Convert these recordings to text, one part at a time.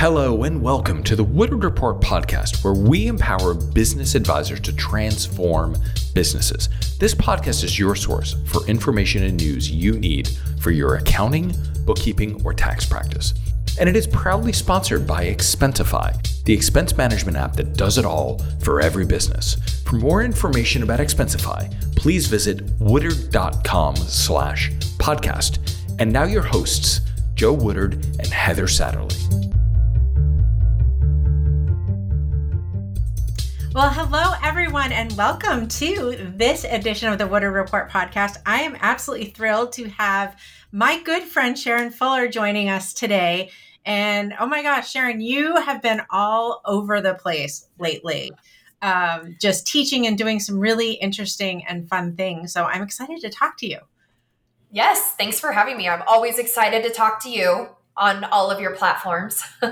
Hello, and welcome to the Woodard Report podcast, where we empower business advisors to transform businesses. This podcast is your source for information and news you need for your accounting, bookkeeping, or tax practice. And it is proudly sponsored by Expensify, the expense management app that does it all for every business. For more information about Expensify, please visit woodard.com slash podcast. And now your hosts, Joe Woodard and Heather Satterley. Well, hello, everyone, and welcome to this edition of the Woodard Report podcast. I am absolutely thrilled to have my good friend Sharrin Fuller joining us today. And oh my gosh, Sharrin, you have been all over the place lately, um, just teaching and doing some really interesting and fun things. So I'm excited to talk to you. Yes, thanks for having me. I'm always excited to talk to you on all of your platforms.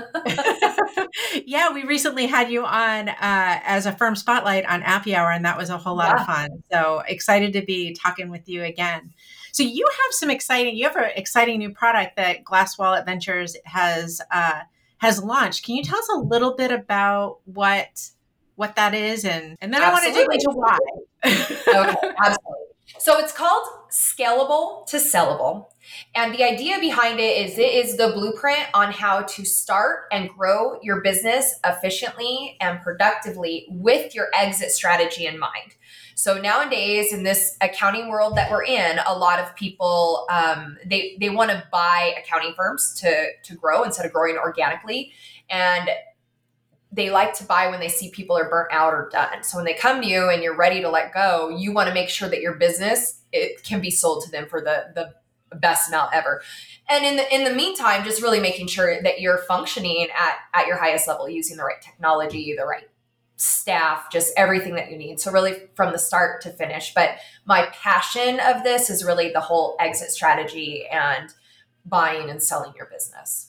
yeah, we recently had you on uh, as a firm spotlight on Appy Hour, and that was a whole lot yeah. of fun. So excited to be talking with you again. So you have some exciting, you have an exciting new product that Glass Wallet Ventures has uh, has launched. Can you tell us a little bit about what what that is, and and then absolutely. I want to dig into why. okay, absolutely. So it's called Scalable to Sellable. And the idea behind it is it is the blueprint on how to start and grow your business efficiently and productively with your exit strategy in mind. So nowadays, in this accounting world that we're in, a lot of people um, they they want to buy accounting firms to to grow instead of growing organically, and they like to buy when they see people are burnt out or done. So when they come to you and you're ready to let go, you want to make sure that your business it can be sold to them for the the best amount ever. And in the in the meantime, just really making sure that you're functioning at at your highest level using the right technology, the right staff, just everything that you need. So really from the start to finish. But my passion of this is really the whole exit strategy and buying and selling your business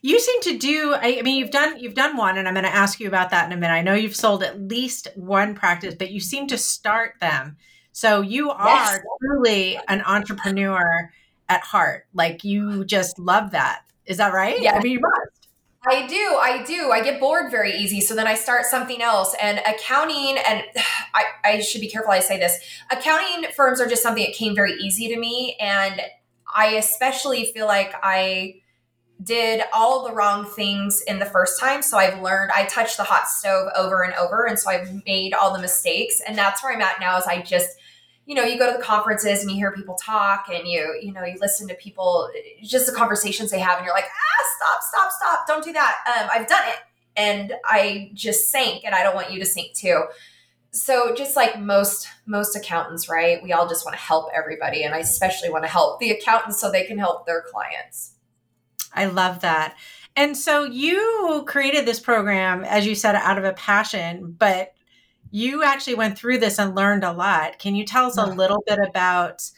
you seem to do I, mean you've done you've done one and i'm going to ask you about that in a minute i know you've sold at least one practice but you seem to start them so you are yes. truly an entrepreneur at heart. Like you just love that. Is that right? Yeah. I mean, you must. I do. I do. I get bored very easy. So then I start something else. And accounting, and I, I should be careful I say this accounting firms are just something that came very easy to me. And I especially feel like I did all the wrong things in the first time. So I've learned, I touched the hot stove over and over. And so I've made all the mistakes. And that's where I'm at now is I just, you know, you go to the conferences and you hear people talk and you, you know, you listen to people, just the conversations they have, and you're like, ah, stop, stop, stop, don't do that. Um, I've done it and I just sank and I don't want you to sink too. So just like most most accountants, right? We all just want to help everybody and I especially want to help the accountants so they can help their clients. I love that. And so you created this program as you said out of a passion, but you actually went through this and learned a lot. Can you tell us a little bit about,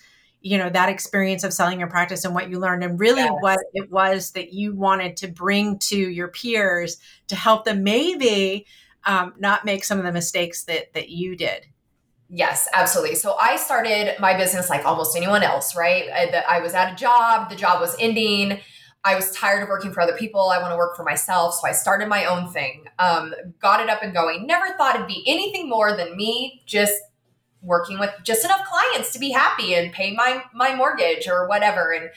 you know, that experience of selling your practice and what you learned and really yes. what it was that you wanted to bring to your peers to help them maybe um, not make some of the mistakes that that you did? Yes, absolutely. So I started my business like almost anyone else, right? I, I was at a job, the job was ending. I was tired of working for other people. I want to work for myself. So I started my own thing, um, got it up and going. Never thought it'd be anything more than me just working with just enough clients to be happy and pay my, my mortgage or whatever. And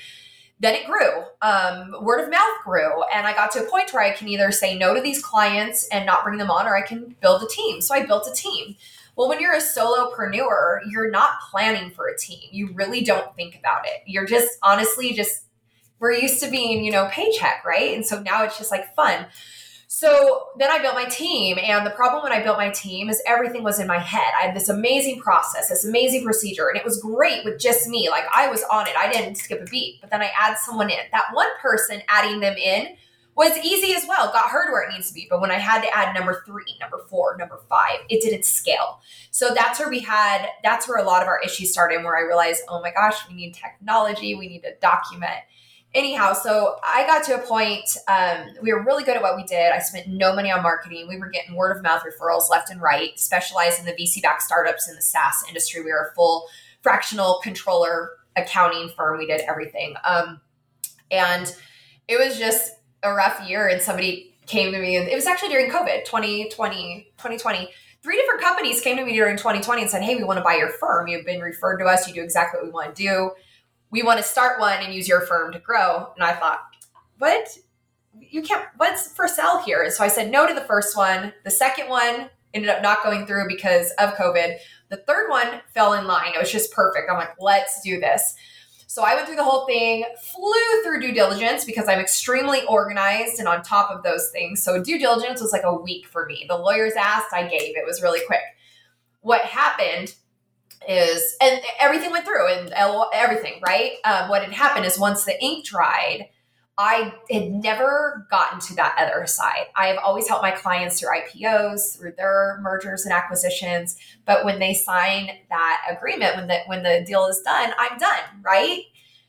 then it grew. Um, word of mouth grew. And I got to a point where I can either say no to these clients and not bring them on, or I can build a team. So I built a team. Well, when you're a solopreneur, you're not planning for a team. You really don't think about it. You're just honestly just we're used to being, you know, paycheck, right? And so now it's just like fun. So then I built my team. And the problem when I built my team is everything was in my head. I had this amazing process, this amazing procedure, and it was great with just me. Like I was on it, I didn't skip a beat. But then I add someone in. That one person adding them in was easy as well, got to where it needs to be. But when I had to add number three, number four, number five, it didn't scale. So that's where we had, that's where a lot of our issues started, where I realized, oh my gosh, we need technology, we need to document anyhow, so I got to a point, um, we were really good at what we did. I spent no money on marketing. We were getting word of mouth referrals left and right, specialized in the VC backed startups in the SaaS industry. We were a full fractional controller accounting firm. We did everything. Um, and it was just a rough year and somebody came to me and it was actually during COVID 2020, 2020. Three different companies came to me during 2020 and said, Hey, we want to buy your firm. You've been referred to us. You do exactly what we want to do. We want to start one and use your firm to grow. And I thought, What? You can't, what's for sale here? So I said no to the first one. The second one ended up not going through because of COVID. The third one fell in line. It was just perfect. I'm like, let's do this. So I went through the whole thing, flew through due diligence because I'm extremely organized and on top of those things. So due diligence was like a week for me. The lawyers asked, I gave. It was really quick. What happened is, and everything went through and everything, right? Um, what had happened is once the ink dried, I had never gotten to that other side. I have always helped my clients through IPOs, through their mergers and acquisitions. But when they sign that agreement, when the when the deal is done, I'm done, right?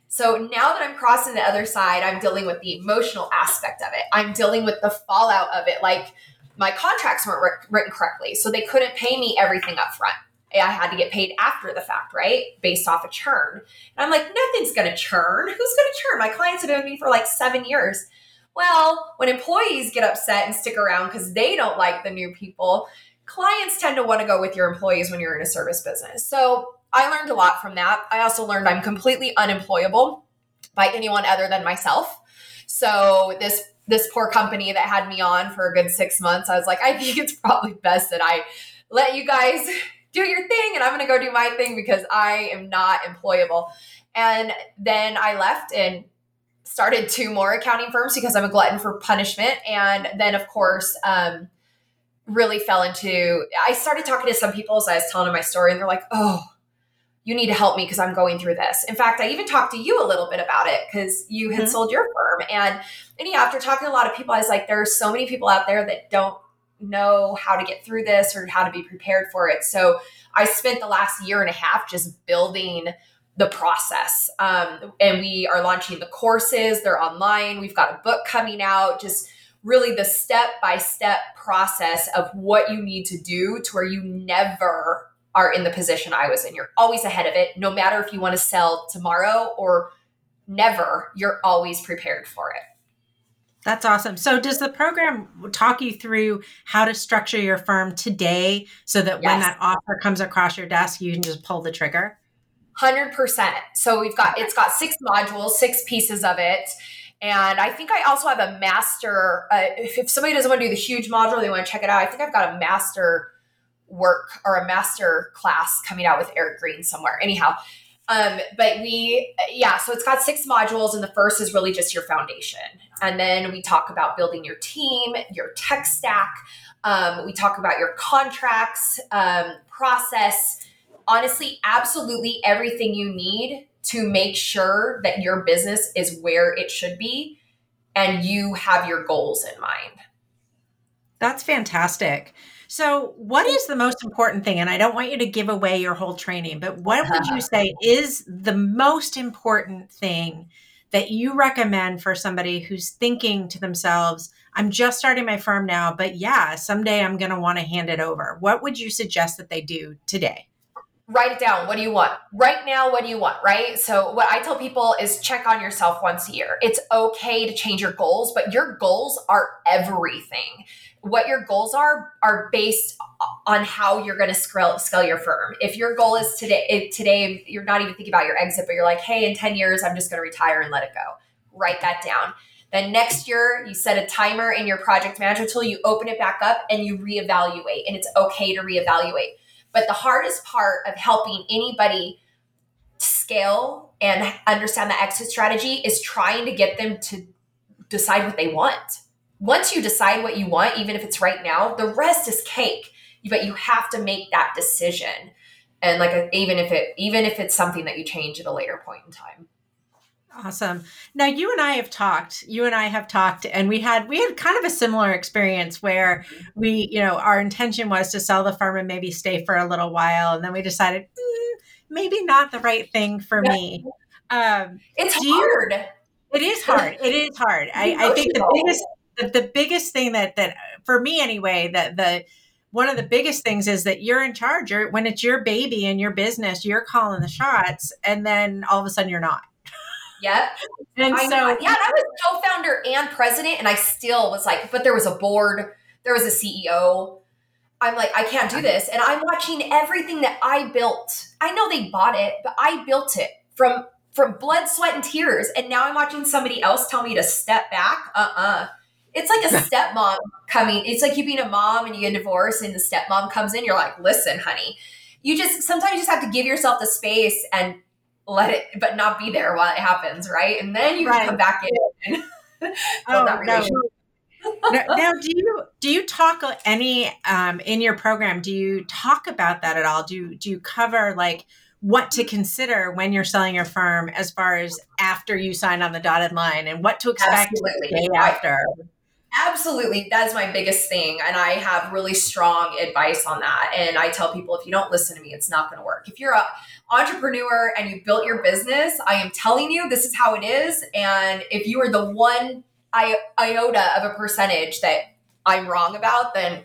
So now that I'm crossing the other side, I'm dealing with the emotional aspect of it. I'm dealing with the fallout of it. Like my contracts weren't written correctly, so they couldn't pay me everything up front. I had to get paid after the fact, right? Based off a churn. And I'm like, nothing's going to churn. Who's going to churn? My clients have been with me for like seven years. Well, when employees get upset and stick around because they don't like the new people, clients tend to want to go with your employees when you're in a service business. So I learned a lot from that. I also learned I'm completely unemployable by anyone other than myself. So this this poor company that had me on for a good six months, I was like, I think it's probably best that I let you guys do your thing and I'm going to go do my thing because I am not employable. And then I left and started two more accounting firms because I'm a glutton for punishment. And then, of course, um, really fell into, I started talking to some people as I was telling them my story, and they're like, oh, you need to help me because I'm going through this. In fact, I even talked to you a little bit about it because you had mm-hmm. sold your firm. And, and yeah, after talking to a lot of people, I was like, there are so many people out there that don't know how to get through this or how to be prepared for it. So I spent the last year and a half just building the process. Um, and we are launching the courses, they're online. We've got a book coming out, just really the step by step process of what you need to do to where you never are in the position I was in. You're always ahead of it, no matter if you want to sell tomorrow or never, you're always prepared for it. That's awesome. So, does the program talk you through how to structure your firm today so that yes. when that offer comes across your desk, you can just pull the trigger? 100%. So, we've got it's got six modules, six pieces of it. And I think I also have a master. Uh, if, if somebody doesn't want to do the huge module, they want to check it out. I think I've got a master work or a master class coming out with Eric Green somewhere. Anyhow, um, but we, yeah, so it's got six modules, and the first is really just your foundation. And then we talk about building your team, your tech stack. Um, we talk about your contracts, um, process. Honestly, absolutely everything you need to make sure that your business is where it should be and you have your goals in mind. That's fantastic. So, what is the most important thing? And I don't want you to give away your whole training, but what would you say is the most important thing that you recommend for somebody who's thinking to themselves, I'm just starting my firm now, but yeah, someday I'm going to want to hand it over? What would you suggest that they do today? Write it down. What do you want? Right now, what do you want? Right. So, what I tell people is check on yourself once a year. It's okay to change your goals, but your goals are everything what your goals are are based on how you're going to scale, scale your firm. If your goal is today, if today you're not even thinking about your exit, but you're like, hey, in 10 years, I'm just going to retire and let it go. Write that down. Then next year, you set a timer in your project manager tool, you open it back up and you reevaluate. And it's okay to reevaluate. But the hardest part of helping anybody scale and understand the exit strategy is trying to get them to decide what they want once you decide what you want, even if it's right now, the rest is cake. But you have to make that decision. And like even if it even if it's something that you change at a later point in time. Awesome. Now you and I have talked. You and I have talked and we had we had kind of a similar experience where we, you know, our intention was to sell the farm and maybe stay for a little while and then we decided mm, maybe not the right thing for yeah. me. Um, it's hard. You, it is hard. It is hard. I, I think the biggest the, the biggest thing that that for me anyway that the one of the biggest things is that you're in charge you're, when it's your baby and your business you're calling the shots and then all of a sudden you're not Yep. And I so, know. yeah, I was co-founder and president, and I still was like, but there was a board, there was a CEO. I'm like, I can't do this. And I'm watching everything that I built. I know they bought it, but I built it from from blood, sweat, and tears. And now I'm watching somebody else tell me to step back. Uh-uh. It's like a stepmom coming. It's like you being a mom and you get divorced and the stepmom comes in. You're like, listen, honey, you just sometimes you just have to give yourself the space and let it, but not be there while it happens, right? And then you right. can come back in and oh, that relationship. No. now, now, do you do you talk any um, in your program? Do you talk about that at all? Do do you cover like what to consider when you're selling your firm as far as after you sign on the dotted line and what to expect Absolutely. the day after? Absolutely. That's my biggest thing. And I have really strong advice on that. And I tell people if you don't listen to me, it's not going to work. If you're a entrepreneur and you built your business, I am telling you this is how it is. And if you are the one iota of a percentage that I'm wrong about, then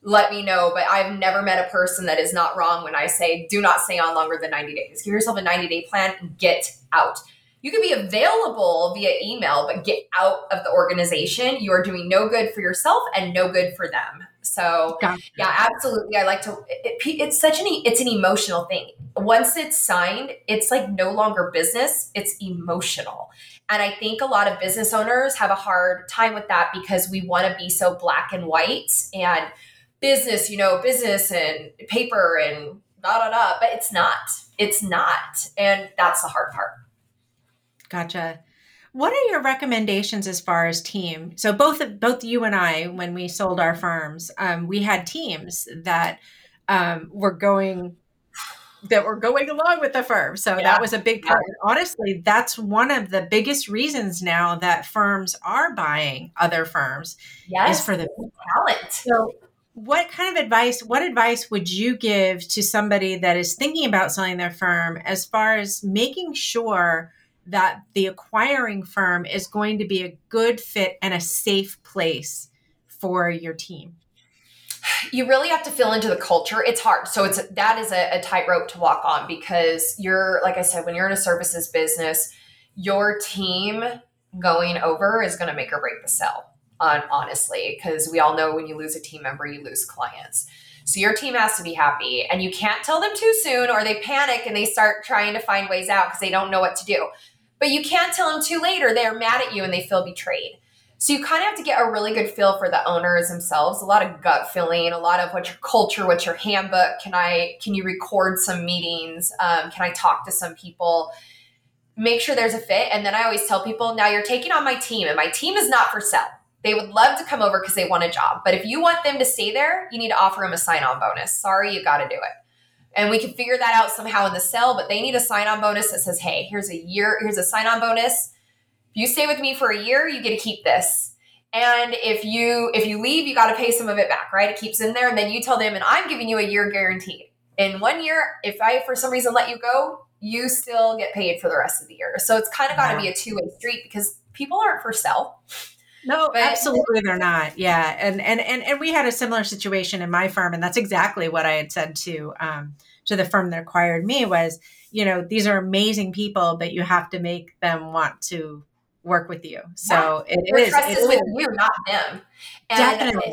let me know. But I've never met a person that is not wrong when I say do not stay on longer than 90 days. Give yourself a 90 day plan and get out you can be available via email, but get out of the organization. You are doing no good for yourself and no good for them. So gotcha. yeah, absolutely. I like to. It, it's such an it's an emotional thing. Once it's signed, it's like no longer business. It's emotional, and I think a lot of business owners have a hard time with that because we want to be so black and white and business, you know, business and paper and da da da. But it's not. It's not, and that's the hard part. Gotcha. What are your recommendations as far as team? So both both you and I, when we sold our firms, um, we had teams that um, were going that were going along with the firm. So yeah. that was a big part. Yeah. Honestly, that's one of the biggest reasons now that firms are buying other firms yes. is for the talent. So what kind of advice what advice would you give to somebody that is thinking about selling their firm as far as making sure that the acquiring firm is going to be a good fit and a safe place for your team? You really have to fill into the culture. It's hard. So it's that is a, a tightrope to walk on because you're like I said, when you're in a services business, your team going over is going to make or break the sale. On honestly, because we all know when you lose a team member, you lose clients. So your team has to be happy, and you can't tell them too soon, or they panic and they start trying to find ways out because they don't know what to do. But you can't tell them too late or they're mad at you and they feel betrayed. So you kind of have to get a really good feel for the owners themselves, a lot of gut feeling, a lot of what's your culture, what's your handbook. Can I can you record some meetings? Um, can I talk to some people? Make sure there's a fit. And then I always tell people, now you're taking on my team, and my team is not for sale. They would love to come over because they want a job. But if you want them to stay there, you need to offer them a sign-on bonus. Sorry, you got to do it and we can figure that out somehow in the sell but they need a sign-on bonus that says hey here's a year here's a sign-on bonus. If you stay with me for a year you get to keep this. And if you if you leave you got to pay some of it back right? It keeps in there and then you tell them and i'm giving you a year guarantee. In one year if i for some reason let you go you still get paid for the rest of the year. So it's kind of got to be a two-way street because people aren't for sell no, but, absolutely they're not. Yeah. And, and and and we had a similar situation in my firm and that's exactly what I had said to um to the firm that acquired me was, you know, these are amazing people, but you have to make them want to work with you. So yeah. it Your is. Trust is with you, not them. And Definitely.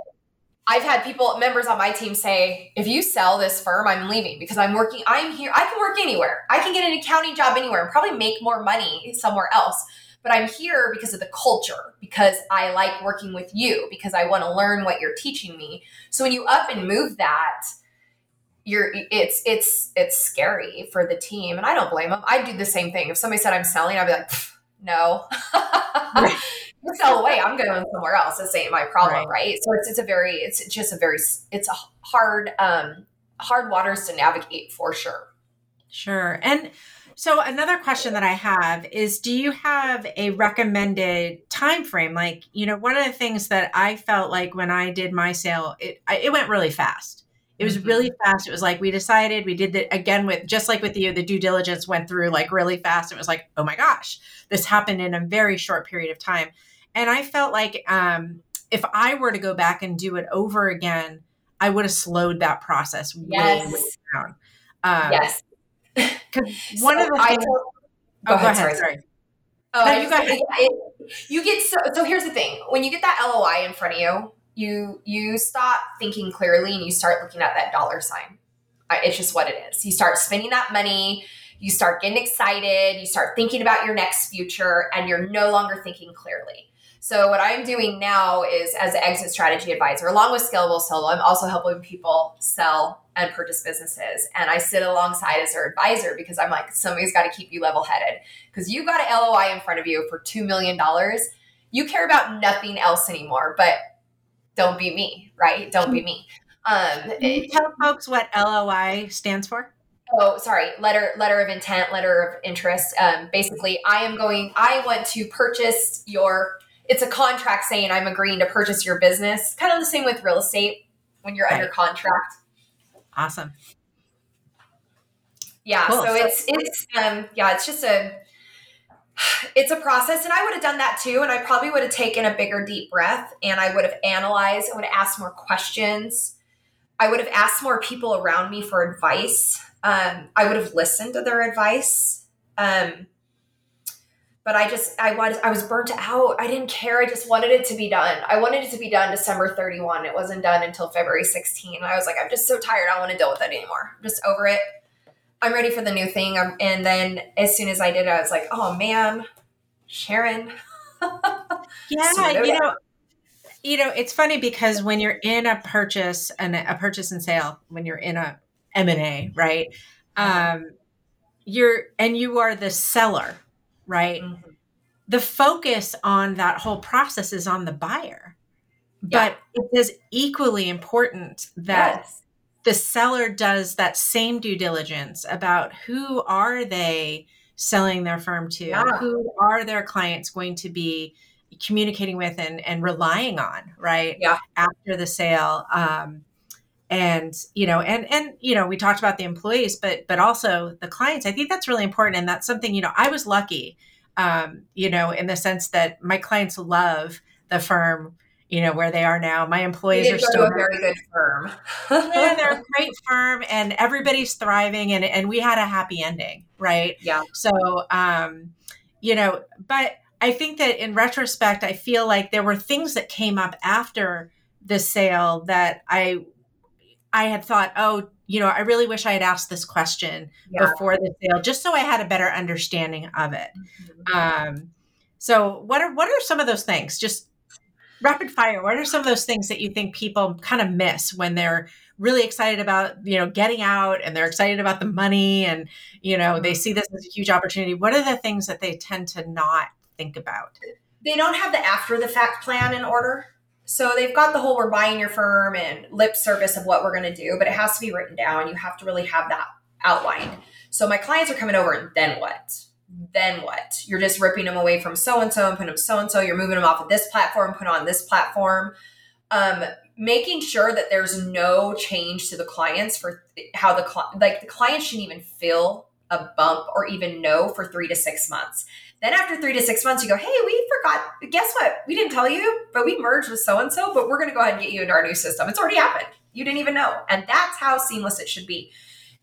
I've had people, members on my team say, if you sell this firm, I'm leaving because I'm working, I'm here, I can work anywhere. I can get an accounting job anywhere and probably make more money somewhere else. But I'm here because of the culture, because I like working with you, because I want to learn what you're teaching me. So when you up and move that, you're it's it's it's scary for the team and i don't blame them I'd do the same thing if somebody said i'm selling i'd be like no right. sell away i'm going somewhere else this ain't my problem right. right, so it's, it's a very it's just a very it's a hard um hard waters to navigate for sure sure and so another question that i have is do you have a recommended time frame like you know one of the things that i felt like when i did my sale it it went really fast it was really mm-hmm. fast. It was like we decided we did that again with just like with you, the due diligence went through like really fast. It was like, oh my gosh, this happened in a very short period of time. And I felt like um, if I were to go back and do it over again, I would have slowed that process yes. way, way down. Um, yes. Because one so of the things. Told, oh, go, ahead, sorry. sorry. Oh, no, you got it, it, you get so so here's the thing. When you get that LOI in front of you, you you stop thinking clearly and you start looking at that dollar sign. It's just what it is. You start spending that money, you start getting excited, you start thinking about your next future and you're no longer thinking clearly. So what I'm doing now is as an exit strategy advisor, along with Scalable Solo, I'm also helping people sell and purchase businesses. And I sit alongside as their advisor because I'm like, somebody's got to keep you level headed because you got an LOI in front of you for $2 million. You care about nothing else anymore, but don't be me, right? Don't be me. Um, Can you tell folks what LOI stands for? Oh, sorry. Letter letter of intent, letter of interest. Um, basically, I am going. I want to purchase your it's a contract saying I'm agreeing to purchase your business. Kind of the same with real estate when you're right. under contract. Awesome. Yeah, cool. so it's it's um yeah, it's just a it's a process and I would have done that too and I probably would have taken a bigger deep breath and I would have analyzed, I would have asked more questions. I would have asked more people around me for advice. Um, I would have listened to their advice. Um, but I just I was I was burnt out. I didn't care. I just wanted it to be done. I wanted it to be done December 31. It wasn't done until February 16. I was like, I'm just so tired. I don't want to deal with it anymore. I'm just over it. I'm ready for the new thing. Um, and then as soon as I did, it, I was like, oh man, Sharrin. yeah, you know, you know, it's funny because when you're in a purchase and a purchase and sale, when you're in a M and A, right? Um, you're and you are the seller right? Mm-hmm. The focus on that whole process is on the buyer. Yeah. But it is equally important that yes. the seller does that same due diligence about who are they selling their firm to? Yeah. Who are their clients going to be communicating with and, and relying on, right? Yeah. After the sale. Um, and you know and and you know we talked about the employees but but also the clients. I think that's really important and that's something you know i was lucky um, you know in the sense that my clients love the firm you know where they are now. My employees are still a very good firm. Yeah they're a great firm and everybody's thriving and and we had a happy ending right? Yeah. So um you know but i think that in retrospect i feel like there were things that came up after the sale that i I had thought, oh, you know, I really wish I had asked this question yeah. before the sale, just so I had a better understanding of it. Mm-hmm. Um, so, what are what are some of those things? Just rapid fire. What are some of those things that you think people kind of miss when they're really excited about you know getting out and they're excited about the money and you know they mm-hmm. see this as a huge opportunity? What are the things that they tend to not think about? They don't have the after the fact plan in order. So they've got the whole we're buying your firm and lip service of what we're going to do, but it has to be written down. You have to really have that outlined. So my clients are coming over and then what? Then what? You're just ripping them away from so and so and putting them so and so. You're moving them off of this platform, put on this platform. Um, making sure that there's no change to the clients for how the like the client shouldn't even feel a bump or even know for three to six months. Then after three to six months, you go, hey, we forgot. Guess what? We didn't tell you, but we merged with so and so, but we're going to go ahead and get you into our new system. It's already happened. You didn't even know. And that's how seamless it should be.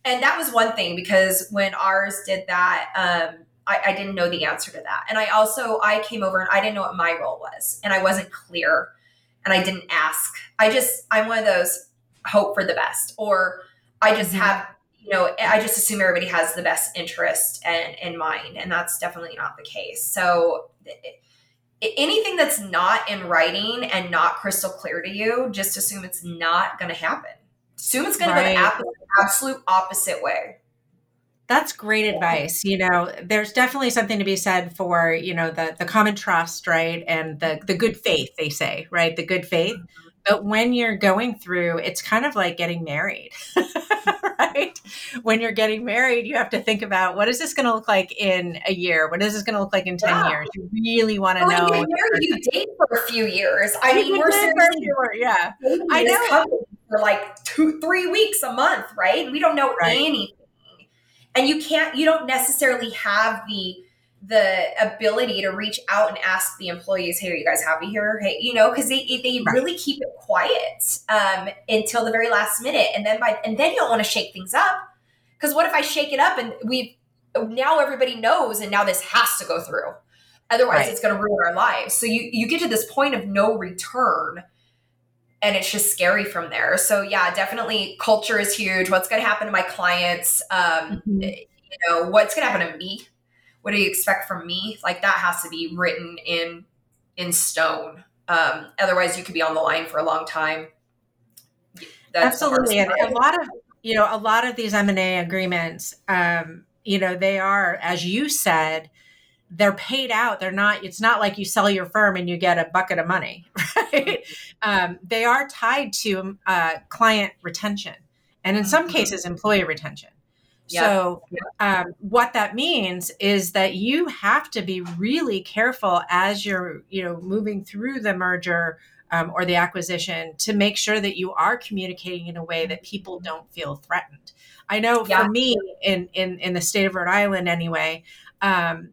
And that was one thing because when ours did that, um, I, I didn't know the answer to that. And I also, I came over and I didn't know what my role was and I wasn't clear and I didn't ask. I just, I'm one of those hope for the best or I just mm-hmm. have you know, I just assume everybody has the best interest and in mind, and that's definitely not the case. So anything that's not in writing and not crystal clear to you, just assume it's not going to happen. Assume it's going right. to go the absolute opposite way. That's great advice. You know, there's definitely something to be said for, you know, the the common trust, right? And the the good faith, they say, right? The good faith. Mm-hmm. But when you're going through, it's kind of like getting married. right? When you're getting married, you have to think about what is this going to look like in a year? What is this going to look like in 10 yeah. years? You really want to know. You, married, you date for a few years. I mean, we're seriously, yeah. I know. For like two, three weeks a month, right? We don't know right. anything. And you can't, you don't necessarily have the, the ability to reach out and ask the employees, "Hey, are you guys happy here?" Hey, you know, because they they really keep it quiet um, until the very last minute, and then by and then you don't want to shake things up because what if I shake it up and we now everybody knows, and now this has to go through. Otherwise, right. it's going to ruin our lives. So you you get to this point of no return, and it's just scary from there. So yeah, definitely culture is huge. What's going to happen to my clients? Um, mm-hmm. You know, what's going to happen to me? What do you expect from me? Like that has to be written in in stone. Um, otherwise, you could be on the line for a long time. That's Absolutely, and a lot of you know a lot of these M and A agreements, um, you know, they are as you said they're paid out. They're not, it's not like you sell your firm and you get a bucket of money, right? Um, they are tied to uh, client retention and in some mm-hmm. cases, employee retention. So, um, what that means is that you have to be really careful as you're, you know, moving through the merger um, or the acquisition to make sure that you are communicating in a way that people don't feel threatened. I know yeah. for me in in in the state of Rhode Island, anyway, um,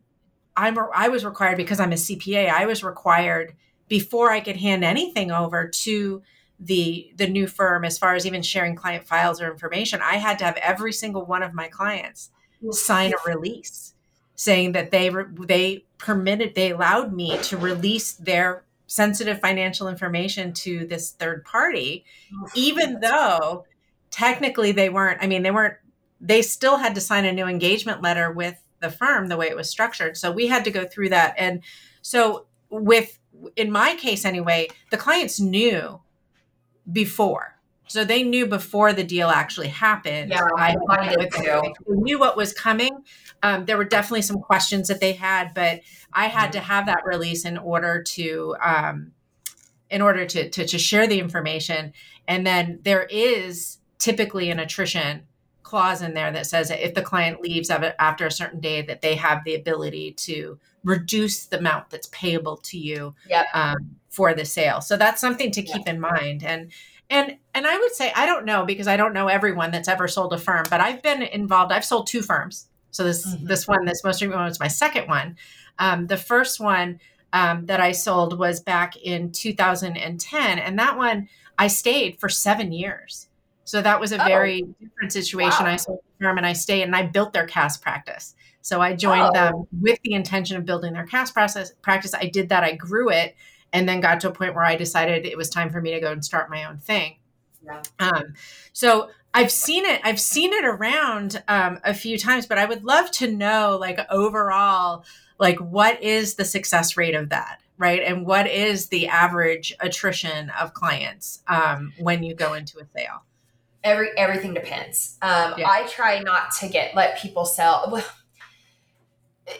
I'm I was required because I'm a CPA. I was required before I could hand anything over to the the new firm as far as even sharing client files or information. I had to have every single one of my clients sign a release saying that they they permitted they allowed me to release their sensitive financial information to this third party even though technically they weren't i mean they weren't they still had to sign a new engagement letter with the firm the way it was structured. So we had to go through that. And so with in my case anyway, the clients knew before. So they knew before the deal actually happened. Yeah, I, I did too. They knew what was coming. Um, there were definitely some questions that they had, but I had to have that release in order to um, in order to, to to share the information. And then there is typically an attrition clause in there that says that if the client leaves after a certain day that they have the ability to reduce the amount that's payable to you yep. um, for the sale so that's something to keep yep. in mind and and and i would say i don't know because i don't know everyone that's ever sold a firm but i've been involved i've sold two firms so this mm-hmm. this one this most recent one was my second one um, the first one um, that i sold was back in 2010 and that one i stayed for seven years so that was a very oh. different situation. Wow. I sold the firm and I stayed and I built their CAS practice. So I joined oh. them with the intention of building their CAS process practice. I did that. I grew it and then got to a point where I decided it was time for me to go and start my own thing. Yeah. Um, so I've seen it. I've seen it around um, a few times, but I would love to know, like overall, like what is the success rate of that, right? And what is the average attrition of clients um, when you go into a sale? every everything depends. Um, yeah. I try not to get let people sell. Well,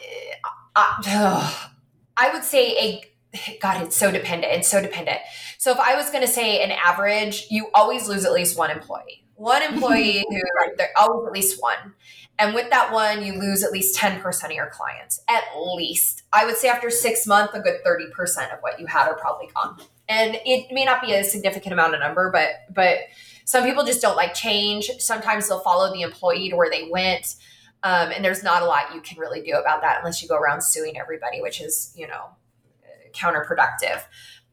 I, I would say a God, it's so dependent. It's so dependent. So if I was going to say an average, you always lose at least one employee. One employee who they're always at least one. And with that one, you lose at least 10% of your clients. At least. I would say after six months, a good 30% of what you had are probably gone. And it may not be a significant amount of number, but but some people just don't like change. Sometimes they'll follow the employee to where they went. Um, and there's not a lot you can really do about that unless you go around suing everybody, which is, you know, counterproductive.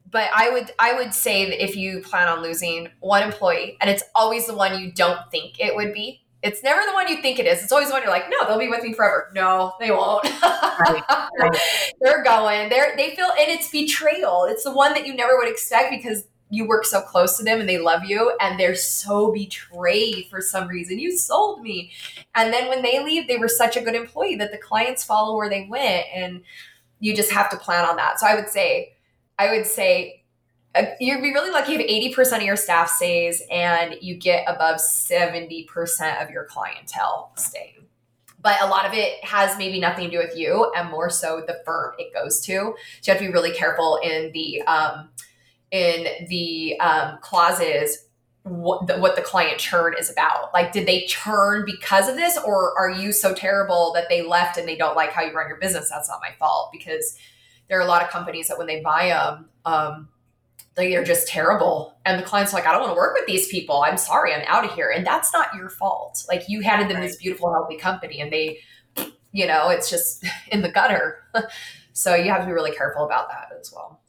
But I would I would say that if you plan on losing one employee, and it's always the one you don't think it would be, it's never the one you think it is. It's always the one you're like, no, they'll be with me forever. No, they won't. right, right. They're going. They're they feel and it's betrayal. It's the one that you never would expect because you work so close to them and they love you and they're so betrayed for some reason. You sold me. And then when they leave, they were such a good employee that the clients follow where they went and you just have to plan on that. So I would say, I would say uh, you'd be really lucky if 80% of your staff stays and you get above 70% of your clientele staying. But a lot of it has maybe nothing to do with you and more so the firm it goes to. So you have to be really careful in the, um, in the um, clauses what the, what the client churn is about. Like, did they churn because of this, or are you so terrible that they left and they don't like how you run your business? That's not my fault because there are a lot of companies that when they buy them, um, they are just terrible, and the client's like, I don't want to work with these people. I'm sorry, I'm out of here, and that's not your fault. Like, you handed them right. this beautiful, healthy company, and they, you know, it's just in the gutter. so you have to be really careful about that as well.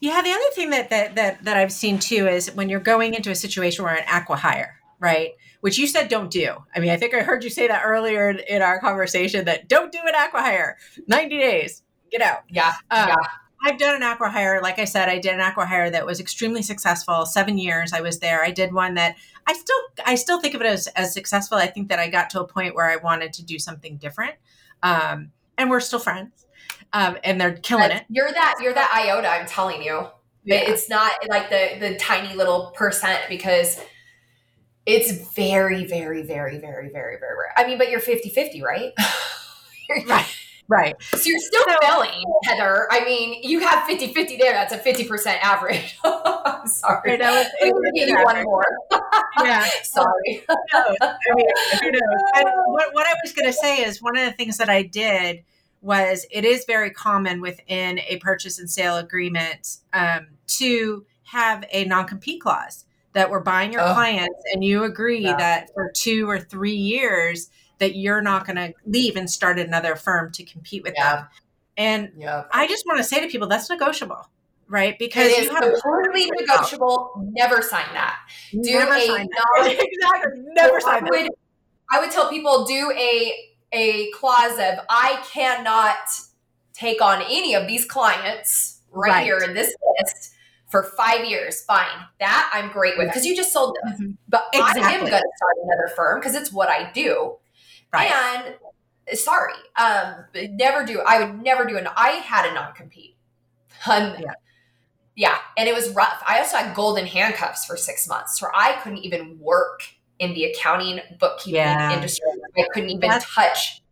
Yeah, the other thing that that that, that I've seen too is when you're going into a situation where an acqui-hire, right? Which you said don't do. I mean, I think I heard you say that earlier in, in our conversation that don't do an acqui-hire. 90 days. get out. Yeah. Um, yeah. I've done an acqui-hire. Like I said, I did an acqui-hire that was extremely successful. Seven years I was there. I did one that I still I still think of it as, as successful. I think that I got to a point where I wanted to do something different. Um, and we're still friends. Um, and they're killing it. You're that you're that iota, I'm telling you. Yeah. It's not like the the tiny little percent because it's very, very, very, very, very, very rare. I mean, but you're 50-50, right? right. Right. So you're still so, failing, Heather. I mean, you have 50 50 there. That's a 50% average. I'm sorry. Know, going to give one more. yeah. sorry. Who knows? I mean, who knows? And what, what I was going to say is one of the things that I did was it is very common within a purchase and sale agreement um, to have a non compete clause that we're buying your oh. clients and you agree yeah. that for two or three years that you're not going to leave and start another firm to compete with yeah. them. And yeah. I just want to say to people that's negotiable, right? Because you have completely negotiable. Out. Never sign that. Do never a sign that. exactly. Never sign I would, that. I would tell people do a a clause of I cannot take on any of these clients right, right. here in this list for five years. Fine. That I'm great with because you just sold them. Mm-hmm. But exactly. I am going to start another firm because it's what I do. Right. And sorry, um, never do. I would never do an. I had a non compete. Um, yeah. yeah, and it was rough. I also had golden handcuffs for six months, where I couldn't even work in the accounting bookkeeping yeah. industry. I couldn't even That's- touch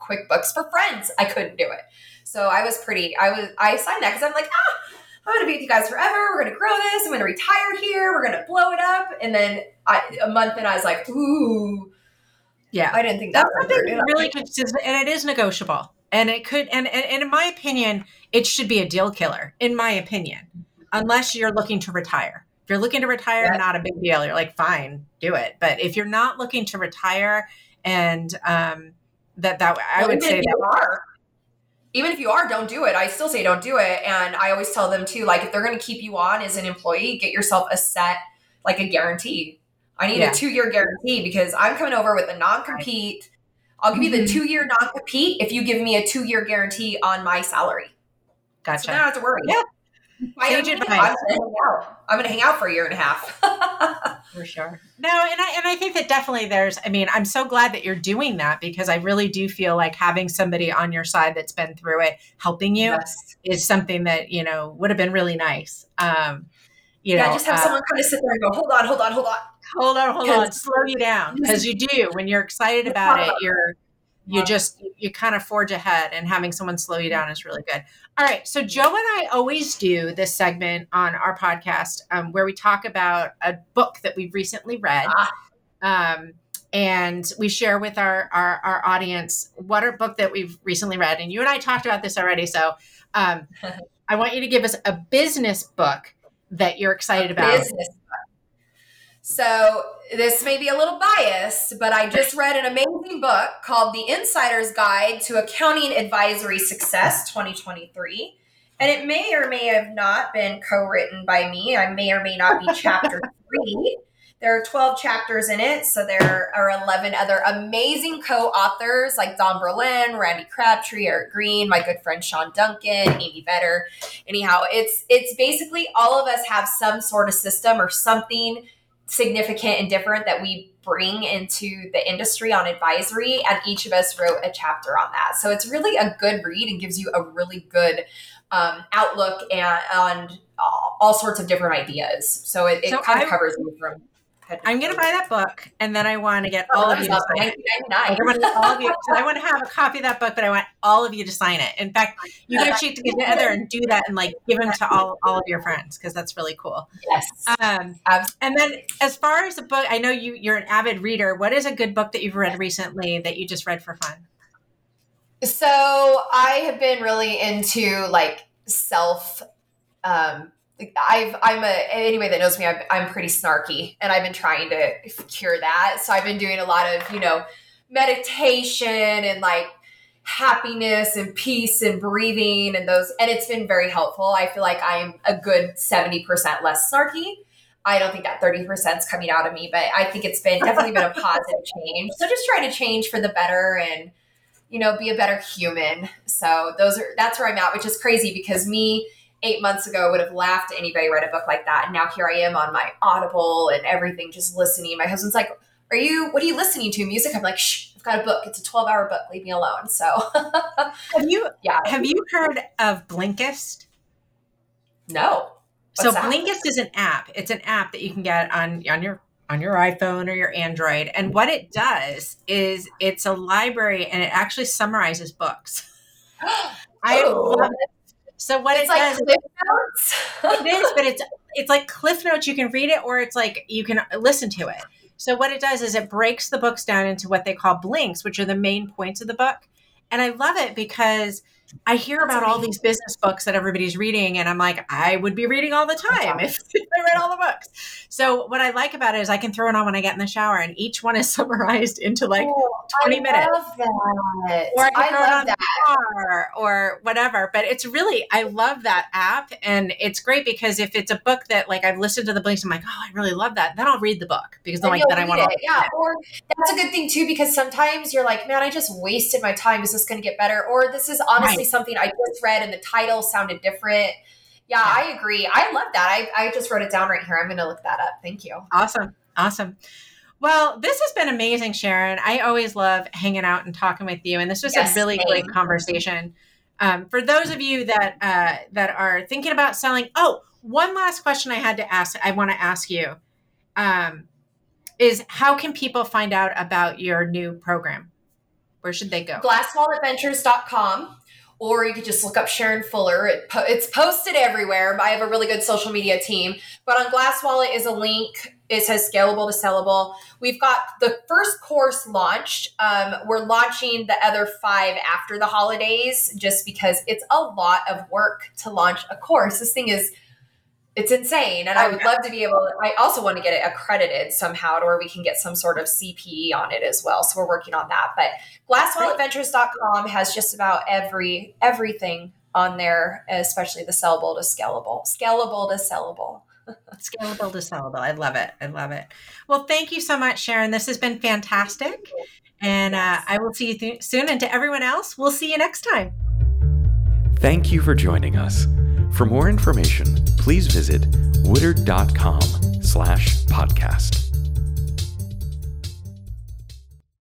QuickBooks for friends. I couldn't do it. So I was pretty. I was. I signed that because I'm like, ah, I'm going to be with you guys forever. We're going to grow this. I'm going to retire here. We're going to blow it up. And then I, a month and I was like, ooh, yeah, I didn't think that that's something really consistent, and it is negotiable. And it could, and, and, and in my opinion, it should be a deal killer. In my opinion, unless you're looking to retire. If you're looking to retire, yeah. not a big deal. You're like, fine, do it. But if you're not looking to retire, and um, that that I well, would say that are. Even if you are, don't do it. I still say don't do it. And I always tell them too, like if they're going to keep you on as an employee, get yourself a set, like a guarantee I need yeah. a two year guarantee because I'm coming over with a non compete. I'll give you the mm-hmm. two year non compete if you give me a two year guarantee on my salary. Gotcha. So I don't have to worry. Yeah. I'm going to hang out for a year and a half. for sure. No, and I and I think that definitely there's. I mean, I'm so glad that you're doing that because I really do feel like having somebody on your side that's been through it, helping you, yes. is something that you know would have been really nice. Um, you yeah, know, just have uh, someone kind of sit there and go, hold on, hold on, hold on hold on, hold on, slow you down because you do when you're excited about it. You're you just you kind of forge ahead, and having someone slow you down is really good. All right, so Joe and I always do this segment on our podcast um, where we talk about a book that we've recently read. Ah. Um, and we share with our, our, our audience what a book that we've recently read. And you and I talked about this already. So um, I want you to give us a business book that you're excited about. Business so this may be a little biased, but I just read an amazing book called The Insider's Guide to Accounting Advisory Success 2023. And it may or may have not been co written by me. I may or may not be chapter three. There are 12 chapters in it. So there are 11 other amazing co authors like Dawn Brolin, Randy Crabtree, Eric Green, my good friend Sean Duncan, Amy Vetter. Anyhow, it's, it's basically all of us have some sort of system or something significant and different that we bring into the industry on advisory and each of us wrote a chapter on that. So it's really a good read and gives you a really good um, outlook and on all sorts of different ideas. So it, it so kind I, of covers you from I'm going to buy that book, and then I want to get oh, all of you to sign it. I want all of you. I want to have a copy of that book, but I want all of you to sign it. In fact, you guys should get together and do that, and like give them to all, all of your friends because that's really cool. Yes. Um, and then as far as the book, I know you you're an avid reader. What is a good book that you've read recently that you just read for fun? So I have been really into like self um, I've I'm a anyway that knows me I'm, I'm pretty snarky and I've been trying to cure that. So I've been doing a lot of you know meditation and like happiness and peace and breathing and those and it's been very helpful. I feel like I'm a good 70% less snarky. I don't think that 30% is coming out of me but I think it's been definitely been a positive change. So just trying to change for the better and you know, be a better human. So those are that's where I'm at, which is crazy because me eight months ago would have laughed at anybody write a book like that. And now here I am on my Audible and everything, just listening. My husband's like, Are you what are you listening to? Music? I'm like, shh, I've got a book. It's a 12 hour book. Leave me alone. So have you yeah. Have you heard of Blinkist? No. What's so that? Blinkist is an app. It's an app that you can get on on your on your iPhone or your Android. And what it does is it's a library and it actually summarizes books. I oh. love it. So what it's it like does, it is, but it's it's like Cliff Notes. You can read it, or it's like you can listen to it. So what it does is it breaks the books down into what they call blinks, which are the main points of the book. And I love it because I hear about all these business books that everybody's reading, and I'm like, I would be reading all the time if, if, I read all the books. So what I like about it is I can throw it on when I get in the shower, and each one is summarized into like oh, 20 I minutes. Love that. Or I can I throw it on that. car or whatever. But it's really I love that app, and it's great because if it's a book that like I've listened to the blinks, I'm like, oh, I really love that. Then I'll read the book because then like then I want to. Yeah, or that's a good thing too because sometimes you're like, man, I just wasted my time. Is this going to get better? Or this is honestly. Right something I just read and the title sounded different. Yeah, yeah. I agree. I love that. I, I just wrote it down right here. I'm going to look that up. Thank you. Awesome. Awesome. Well, this has been amazing, Sharrin. I always love hanging out and talking with you, and this was yes, a really same. great conversation. Um, for those of you that uh, that are thinking about selling, oh, one last question I had to ask. I want to ask you um, is how can people find out about your new program? Where should they go? Glasswalletventures.com or you could just look up Sharrin Fuller. It po- it's posted everywhere. I have a really good social media team. But on Glass Wallet is a link. It says scalable to sellable. We've got the first course launched. Um, we're launching the other five after the holidays just because it's a lot of work to launch a course. This thing is it's insane and i would love to be able to, i also want to get it accredited somehow to where we can get some sort of cpe on it as well so we're working on that but glasswalletventures.com has just about every everything on there especially the sellable to scalable scalable to sellable. Scalable to sellable i love it i love it. Well thank you so much Sharrin this has been fantastic and uh, i will see you th- soon and to everyone else we'll see you next time. Thank you for joining us. For more information, please visit woodard.com slash podcast.